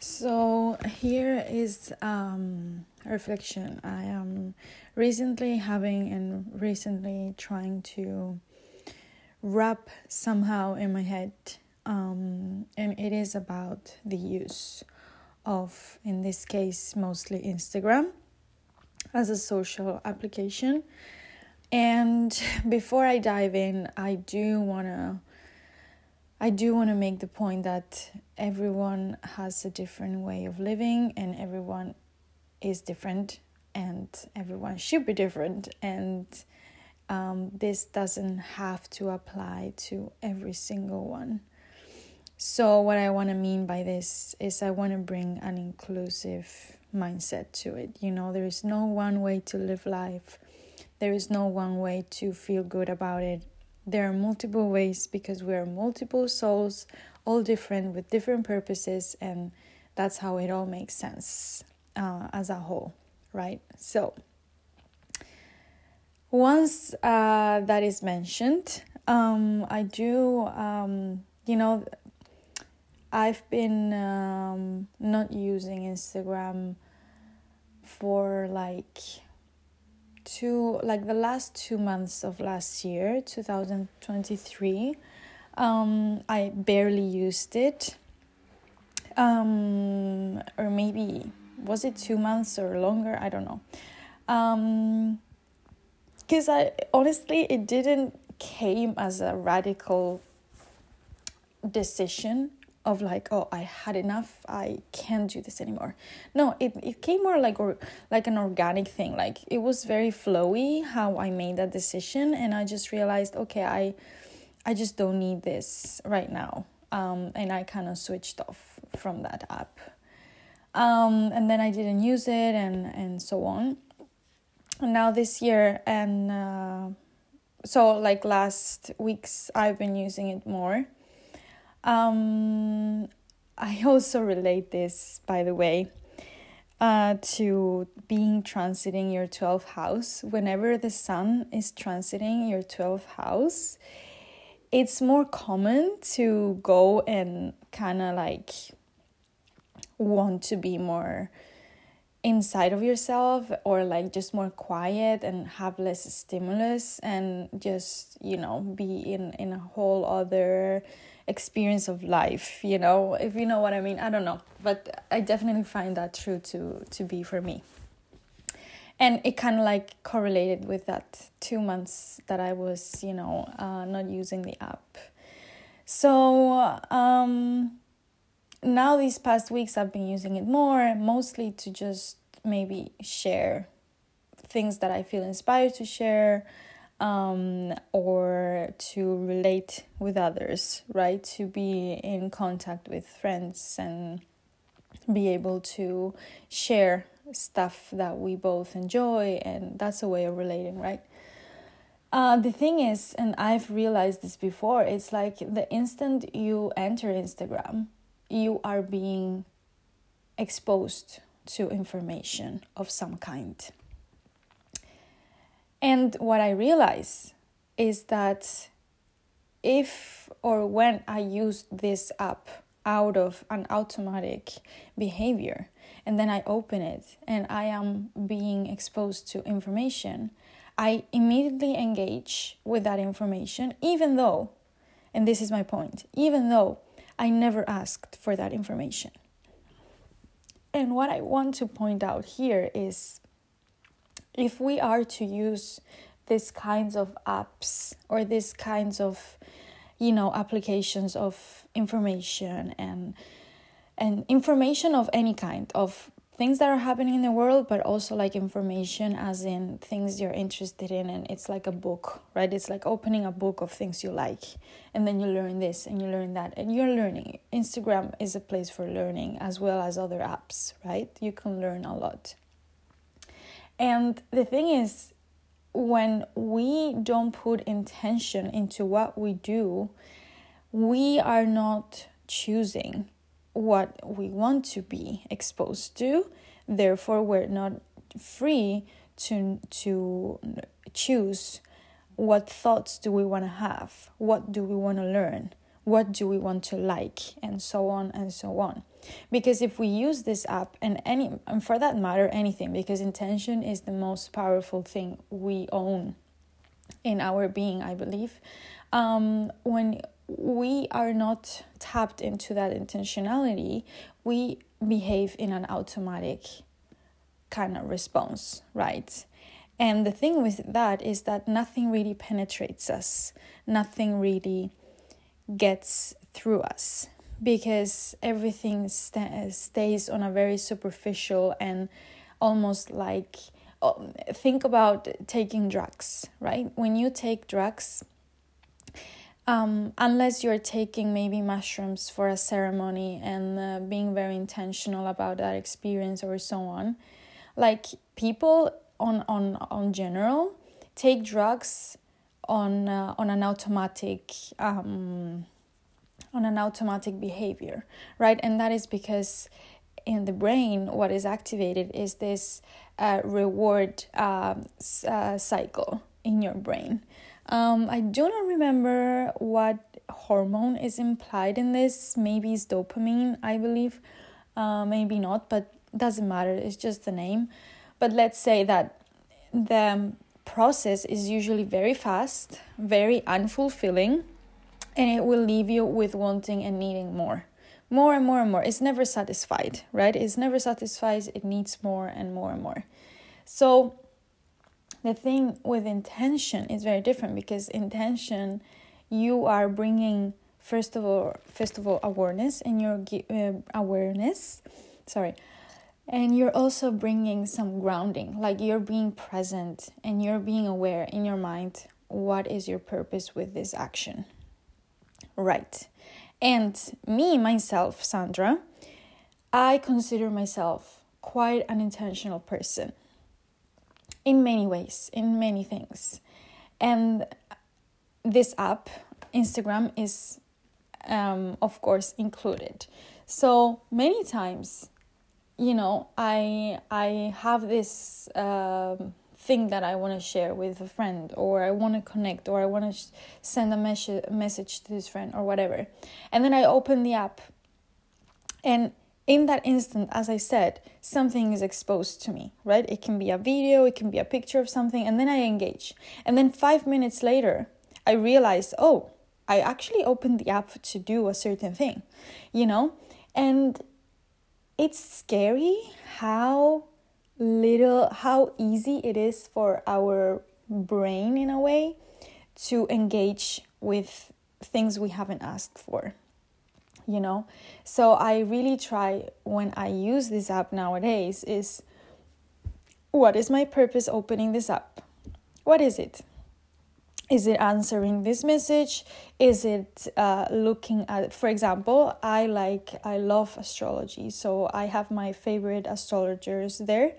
So here is um, a reflection. I am recently having and recently trying to wrap somehow in my head, um, and it is about the use of, in this case, mostly Instagram as a social application. And before I dive in, I do want to I do want to make the point that everyone has a different way of living and everyone is different and everyone should be different and um, this doesn't have to apply to every single one. So, what I want to mean by this is I want to bring an inclusive mindset to it. You know, there is no one way to live life, there is no one way to feel good about it there are multiple ways because we are multiple souls, all different with different purposes, and that's how it all makes sense uh, as a whole, right? So, once uh, that is mentioned, um, I do, um, you know, I've been um, not using Instagram for like two like the last two months of last year 2023 um, i barely used it. Um, or maybe was it two months or longer? I don't know. Um, because i honestly it didn't came as a radical decision of like oh i had enough. I can't do this anymore. No it, it came more like or like an organic thing. Like it was very flowy how i made that decision and i just realized okay i i just don't need this right now. Um, and i kind of switched off from that app. Um, and then i didn't use it and and so on. And now this year and uh, so like last weeks i've been using it more um, I also relate this, by the way, uh, to being transiting your 12th house. Whenever the sun is transiting your 12th house, it's more common to go and kind of like want to be more inside of yourself or like just more quiet and have less stimulus and just you know be in in a whole other experience of life you know if you know what i mean. I don't know but i definitely find that true to to be for me. And it kind of like correlated with that two months that i was you know uh, not using the app. So um now these past weeks i've been using it more mostly to just maybe share things that i feel inspired to share um, or to relate with others, right? To be in contact with friends and be able to share stuff that we both enjoy, and that's a way of relating, right? Uh, the thing is, and I've realized this before, it's like the instant you enter Instagram, you are being exposed to information of some kind. And what I realize is that if or when I use this app out of an automatic behavior and then I open it and I am being exposed to information, I immediately engage with that information, even though, and this is my point, even though I never asked for that information. And what I want to point out here is if we are to use these kinds of apps or these kinds of you know applications of information and and information of any kind of things that are happening in the world but also like information as in things you're interested in and it's like a book right? It's like opening a book of things you like and then you learn this and you learn that and you're learning. Instagram is a place for learning as well as other apps right? You can learn a lot. And the thing is, when we don't put intention into what we do, we are not choosing what we want to be exposed to. Therefore, we're not free to, to choose what thoughts do we want to have, what do we want to learn, what do we want to like and so on and so on because if we use this app and any and for that matter anything because intention is the most powerful thing we own in our being i believe um, when we are not tapped into that intentionality we behave in an automatic kind of response right? And the thing with that is that nothing really penetrates us. Nothing really gets through us because everything st- stays on a very superficial and almost like oh, think about taking drugs right? When you take drugs um, unless you're taking maybe mushrooms for a ceremony and uh, being very intentional about that experience or so on like people on on on general take drugs on uh, on an automatic um, on an automatic behavior, right? And that is because in the brain, what is activated is this uh, reward uh, uh, cycle in your brain. Um, I do not remember what hormone is implied in this. Maybe it's dopamine, I believe. Uh, maybe not, but doesn't matter. It's just the name. But let's say that the process is usually very fast, very unfulfilling, and it will leave you with wanting and needing more. More and more and more. It's never satisfied, right? It's never satisfied. It needs more and more and more. So, the thing with intention is very different because intention, you are bringing first of all, first of all, awareness and your uh, awareness. Sorry, and you're also bringing some grounding like you're being present and you're being aware in your mind what is your purpose with this action right and me myself sandra i consider myself quite an intentional person in many ways in many things. And this app instagram is um, of course included. So many times you know i i have this um, thing that i want to share with a friend or i want to connect or i want to send a mes- message to this friend or whatever. And then i open the app and in that instant as i said something is exposed to me right? It can be a video it can be a picture of something and then i engage. And then 5 minutes later i realize oh i actually opened the app to do a certain thing you know? And it's scary how little how easy it is for our brain in a way to engage with things we haven't asked for you know? So i really try when i use this app nowadays is what is my purpose opening this app? What is it? Is it answering this message? Is it uh, looking at for example i like i love astrology so i have my favorite astrologers there.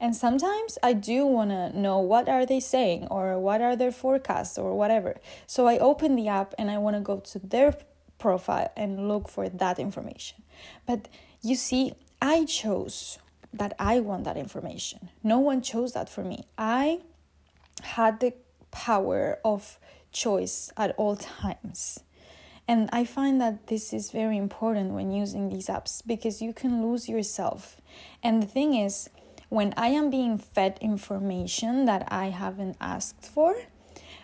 And sometimes i do want to know what are they saying or what are their forecasts or whatever. So i open the app and i want to go to their profile and look for that information but you see i chose that i want that information no one chose that for me i had the power of choice at all times. And I find that this is very important when using these apps because you can lose yourself. And the thing is, when I am being fed information that I haven't asked for,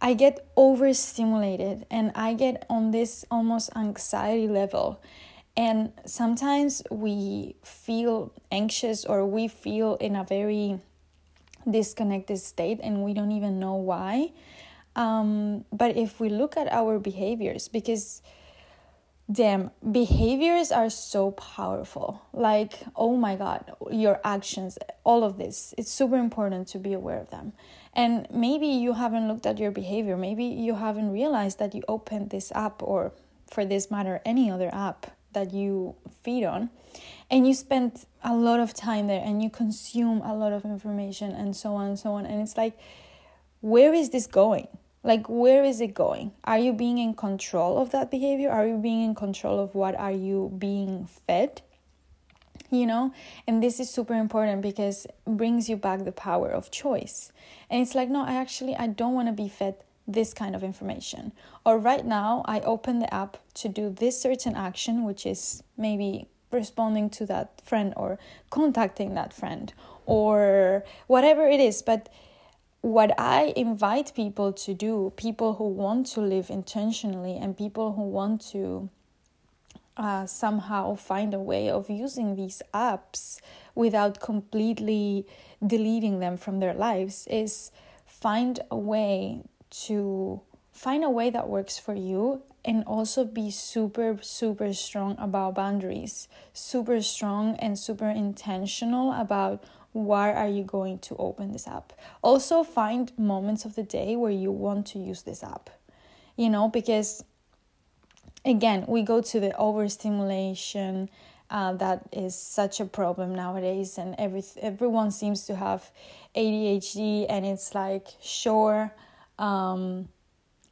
I get overstimulated and I get on this almost anxiety level. And sometimes we feel anxious or we feel in a very disconnected state and we don't even know why. Um, but if we look at our behaviors, because damn, behaviors are so powerful. Like, oh my God, your actions, all of this, it's super important to be aware of them. And maybe you haven't looked at your behavior. Maybe you haven't realized that you opened this app, or for this matter, any other app that you feed on. And you spend a lot of time there and you consume a lot of information and so on and so on. And it's like where is this going? Like where is it going? Are you being in control of that behavior? Are you being in control of what are you being fed you know and this is super important because brings you back the power of choice and it's like no i actually i don't want to be fed this kind of information. Or right now, I open the app to do this certain action, which is maybe responding to that friend or contacting that friend or whatever it is. But what I invite people to do, people who want to live intentionally and people who want to uh, somehow find a way of using these apps without completely deleting them from their lives, is find a way to find a way that works for you and also be super super strong about boundaries super strong and super intentional about why are you going to open this app. Also find moments of the day where you want to use this app you know because again we go to the overstimulation uh, that is such a problem nowadays and every everyone seems to have ADHD and it's like sure um,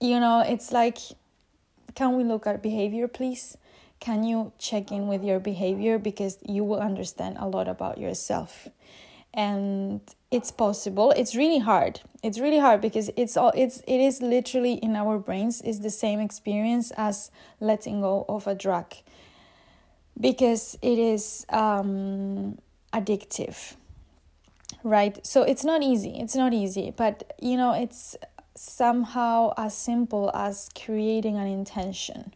you know it's like can we look at behavior please? Can you check in with your behavior? Because you will understand a lot about yourself and it's possible. It's really hard. It's really hard because it's all it's it is literally in our brains is the same experience as letting go of a drug because it is um addictive right? So it's not easy. It's not easy but you know it's somehow as simple as creating an intention.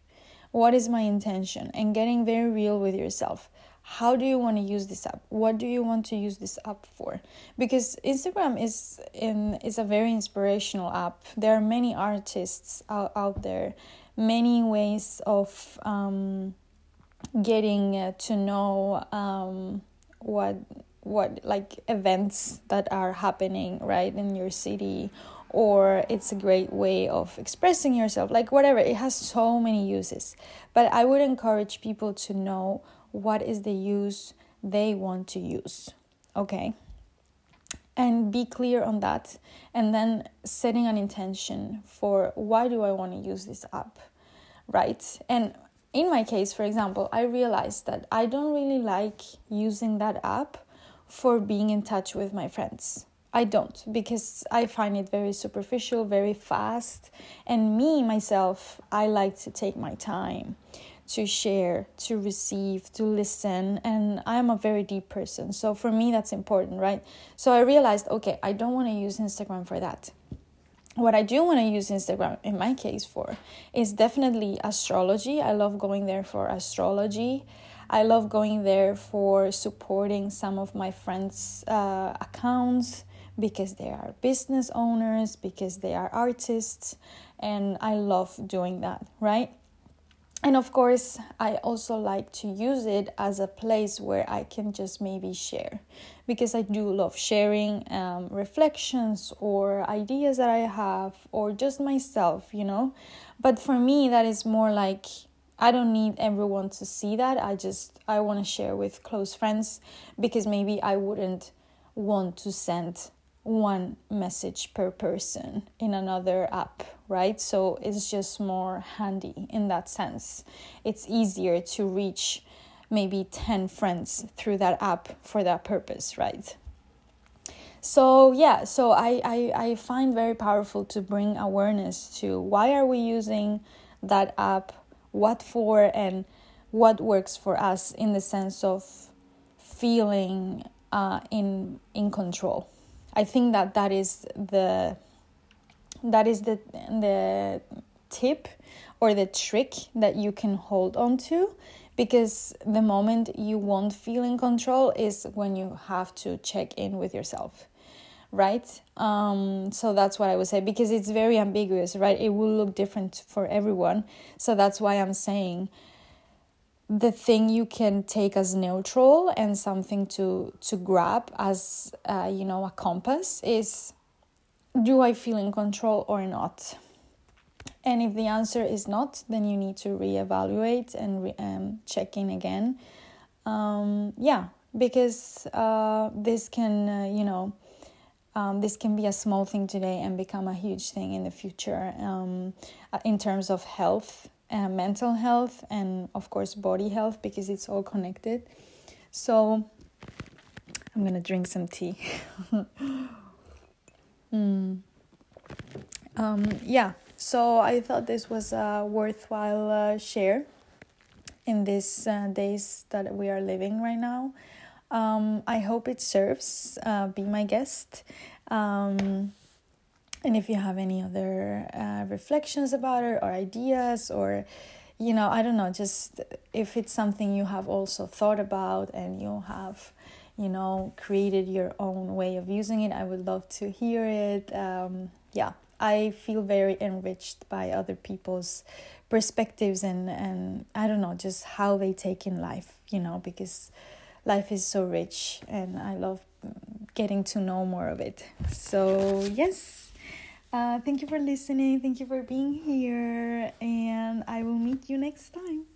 What is my intention? And getting very real with yourself how do you want to use this app? What do you want to use this app for? Because instagram is in is a very inspirational app. There are many artists out, out there. Many ways of um, getting uh, to know um, what what like events that are happening right in your city. Or it's a great way of expressing yourself. Like whatever. It has so many uses. But i would encourage people to know what is the use they want to use. Okay. And be clear on that. And then setting an intention for why do I want to use this app, right? And in my case, for example, I realized that I don't really like using that app for being in touch with my friends. I don't because I find it very superficial, very fast. And me, myself, I like to take my time to share, to receive, to listen. And I'm a very deep person. So for me, that's important, right? So I realized, okay, I don't want to use Instagram for that. What I do want to use Instagram, in my case, for is definitely astrology. I love going there for astrology. I love going there for supporting some of my friends' uh, accounts because they are business owners, because they are artists, and I love doing that, right? And of course i also like to use it as a place where i can just maybe share because i do love sharing um, reflections or ideas that i have or just myself you know? But for me that is more like i don't need everyone to see that. I just i want to share with close friends because maybe i wouldn't want to send one message per person in another app, right? So it's just more handy in that sense. It's easier to reach maybe 10 friends through that app for that purpose, right? So yeah, so I, I, I find very powerful to bring awareness to why are we using that app, what for, and what works for us in the sense of feeling uh, in in control I think that that is the that is the the tip or the trick that you can hold on to because the moment you won't feel in control is when you have to check in with yourself right? Um, so that's what i would say because it's very ambiguous right? It will look different for everyone. So that's why i'm saying the thing you can take as neutral and something to to grab as uh, you know a compass is do i feel in control or not? And if the answer is not then you need to reevaluate and re- um, check in again. Um, yeah because uh, this can uh, you know um, this can be a small thing today and become a huge thing in the future um, uh, in terms of health uh, mental health and of course body health because it's all connected so i'm gonna drink some tea mm. um, yeah, so I thought this was a worthwhile uh, share in these uh, days that we are living right now. Um, I hope it serves. Uh, be my guest. Um, and if you have any other uh, reflections about it or ideas or you know i don't know just if it's something you have also thought about and you have you know created your own way of using it i would love to hear it. Um, yeah i feel very enriched by other people's perspectives and and i don't know just how they take in life you know because life is so rich and i love getting to know more of it. So yes uh, thank you for listening. Thank you for being here. And I will meet you next time.